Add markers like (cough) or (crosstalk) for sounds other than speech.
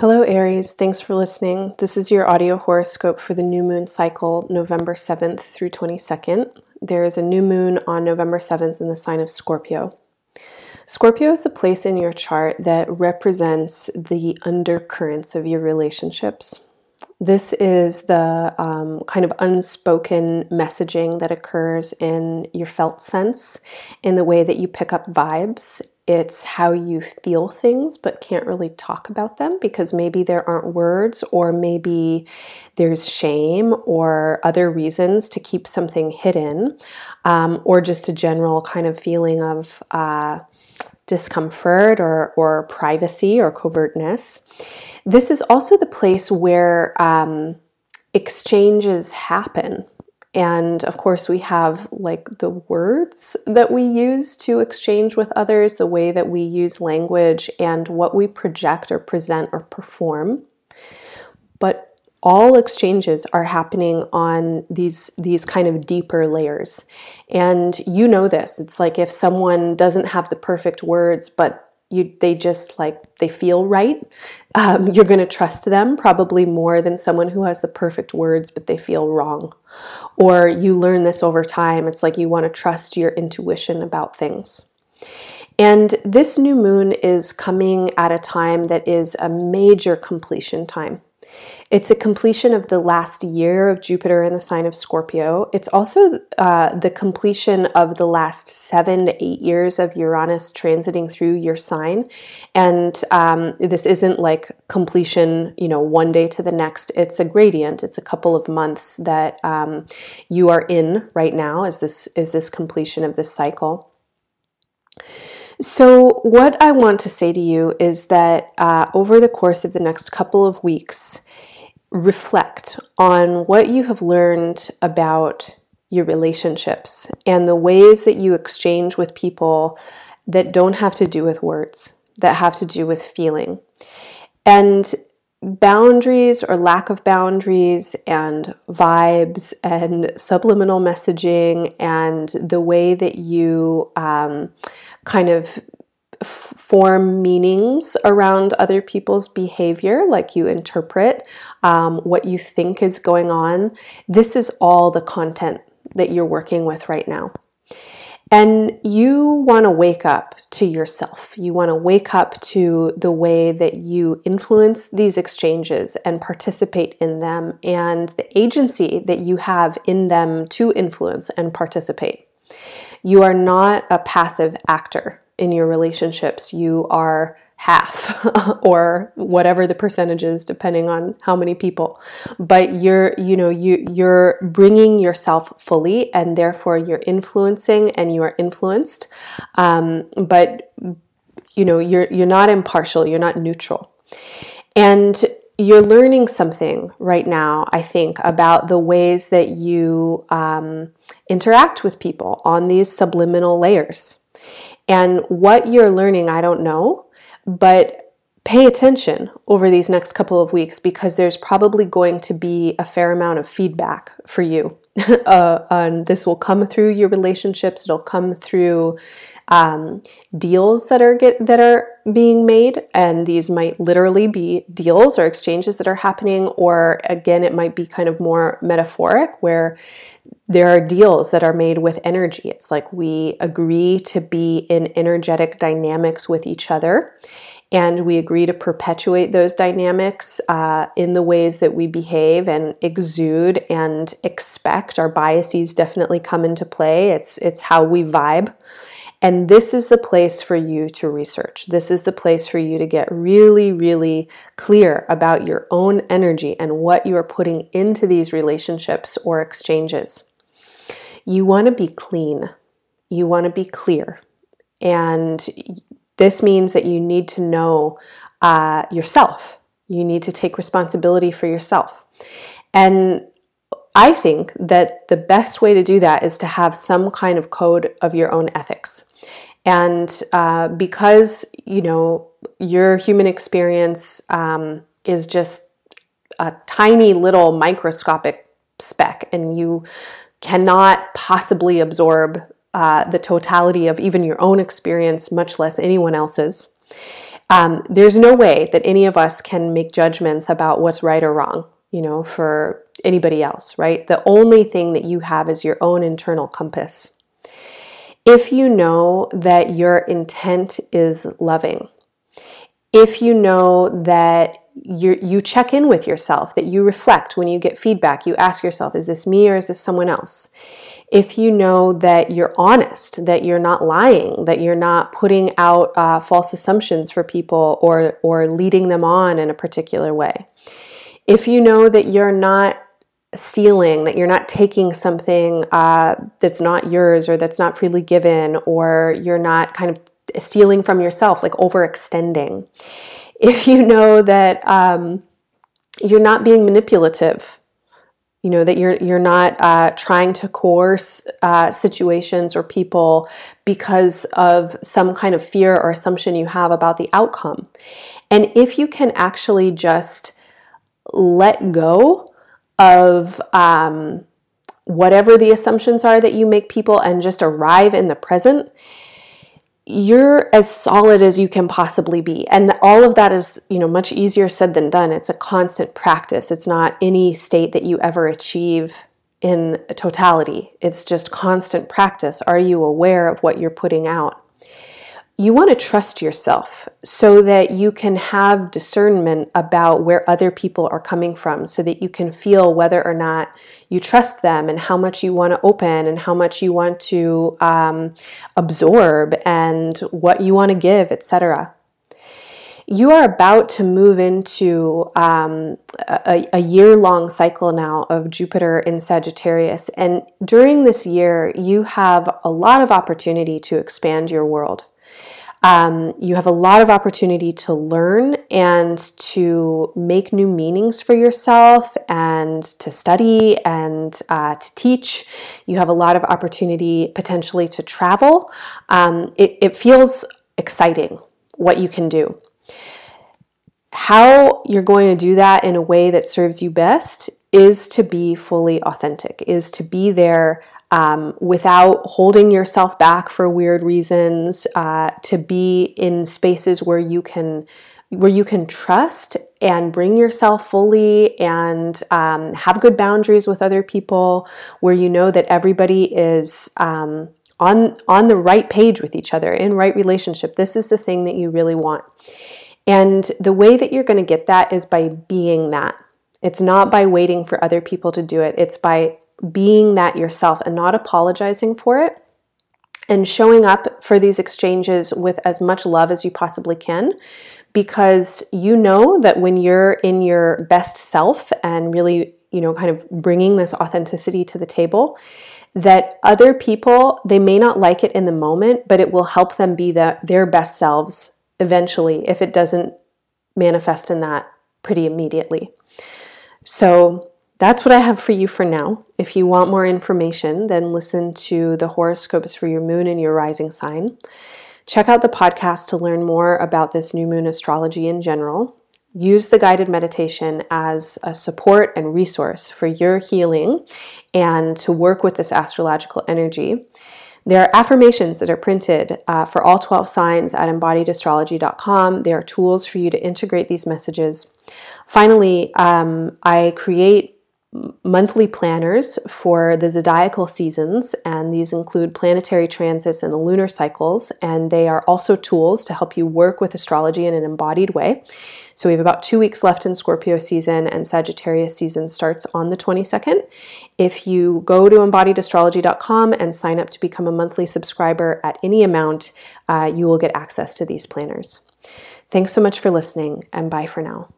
Hello, Aries. Thanks for listening. This is your audio horoscope for the new moon cycle, November 7th through 22nd. There is a new moon on November 7th in the sign of Scorpio. Scorpio is the place in your chart that represents the undercurrents of your relationships. This is the um, kind of unspoken messaging that occurs in your felt sense, in the way that you pick up vibes it's how you feel things but can't really talk about them because maybe there aren't words or maybe there's shame or other reasons to keep something hidden um, or just a general kind of feeling of uh, discomfort or, or privacy or covertness. This is also the place where um, exchanges happen and of course, we have like the words that we use to exchange with others, the way that we use language, and what we project or present or perform. But all exchanges are happening on these these kind of deeper layers and you know this it's like if someone doesn't have the perfect words but you they just like they feel right. Um, you're going to trust them probably more than someone who has the perfect words but they feel wrong. Or you learn this over time. It's like you want to trust your intuition about things. And this new moon is coming at a time that is a major completion time it's a completion of the last year of Jupiter in the sign of Scorpio. It's also uh, the completion of the last seven to eight years of Uranus transiting through your sign. And um, this isn't like completion, you know, one day to the next. It's a gradient. It's a couple of months that um, you are in right now. Is this is this completion of this cycle? So, what I want to say to you is that uh, over the course of the next couple of weeks, reflect on what you have learned about your relationships and the ways that you exchange with people that don't have to do with words, that have to do with feeling. And boundaries or lack of boundaries and vibes and subliminal messaging and the way that you um, kind of form meanings around other people's behavior, like you interpret um, what you think is going on. This is all the content that you're working with right now. And you want to wake up to yourself. You want to wake up to the way that you influence these exchanges and participate in them and the agency that you have in them to influence and participate. You are not a passive actor in your relationships. You are half (laughs) or whatever the percentage is depending on how many people. But you're you know you you're bringing yourself fully and therefore you're influencing and you are influenced. Um, but you know you're you're not impartial. You're not neutral. And you're learning something right now i think about the ways that you um, interact with people on these subliminal layers and what you're learning i don't know but pay attention over these next couple of weeks because there's probably going to be a fair amount of feedback for you. (laughs) uh, and this will come through your relationships. It'll come through um, deals that are get that are being made, and these might literally be deals or exchanges that are happening, or again, it might be kind of more metaphoric, where there are deals that are made with energy. It's like we agree to be in energetic dynamics with each other. And we agree to perpetuate those dynamics uh, in the ways that we behave and exude and expect. Our biases definitely come into play. It's, it's how we vibe. And this is the place for you to research. This is the place for you to get really, really clear about your own energy and what you are putting into these relationships or exchanges. You want to be clean, you want to be clear. And this means that you need to know uh, yourself. You need to take responsibility for yourself. And I think that the best way to do that is to have some kind of code of your own ethics. And uh, because, you know, your human experience um, is just a tiny little microscopic speck, and you cannot possibly absorb uh, the totality of even your own experience, much less anyone else's. Um, there's no way that any of us can make judgments about what's right or wrong, you know, for anybody else, right? The only thing that you have is your own internal compass. If you know that your intent is loving, if you know that you you check in with yourself, that you reflect when you get feedback, you ask yourself, is this me or is this someone else? If you know that you're honest, that you're not lying, that you're not putting out uh, false assumptions for people or or leading them on in a particular way. If you know that you're not stealing, that you're not taking something uh, that's not yours or that's not freely given, or you're not kind of stealing from yourself, like overextending. If you know that um, you're not being manipulative, you know that you're you're not uh, trying to coerce uh, situations or people because of some kind of fear or assumption you have about the outcome, and if you can actually just let go of um, whatever the assumptions are that you make people and just arrive in the present, you're as solid as you can possibly be. And all of that is, you know, much easier said than done. It's a constant practice. It's not any state that you ever achieve in totality. It's just constant practice. Are you aware of what you're putting out? You want to trust yourself so that you can have discernment about where other people are coming from, so that you can feel whether or not you trust them and how much you want to open and how much you want to um, absorb and what you want to give, etc. You are about to move into um, a, a year long cycle now of Jupiter in Sagittarius. And during this year, you have a lot of opportunity to expand your world. Um, you have a lot of opportunity to learn and to make new meanings for yourself and to study and uh, to teach. You have a lot of opportunity potentially to travel. Um, it, it feels exciting what you can do. How you're going to do that in a way that serves you best is to be fully authentic, is to be there um, without holding yourself back for weird reasons, uh, to be in spaces where you can where you can trust and bring yourself fully and um, have good boundaries with other people, where you know that everybody is um, on on the right page with each other in right relationship. This is the thing that you really want. And the way that you're going to get that is by being that. It's not by waiting for other people to do it. It's by being that yourself and not apologizing for it and showing up for these exchanges with as much love as you possibly can because you know that when you're in your best self and really you know kind of bringing this authenticity to the table that other people they may not like it in the moment but it will help them be the, their best selves eventually if it doesn't manifest in that pretty immediately. So that's what I have for you for now. If you want more information, then listen to the horoscopes for your moon and your rising sign. Check out the podcast to learn more about this new moon astrology in general. Use the guided meditation as a support and resource for your healing and to work with this astrological energy. There are affirmations that are printed uh, for all 12 signs at embodiedastrology.com. There are tools for you to integrate these messages. Finally, um, I create monthly planners for the zodiacal seasons, and these include planetary transits and the lunar cycles, and they are also tools to help you work with astrology in an embodied way. So we have about two weeks left in Scorpio season, and Sagittarius season starts on the 22nd. If you go to embodiedastrology.com and sign up to become a monthly subscriber at any amount, uh, you will get access to these planners. Thanks so much for listening, and bye for now.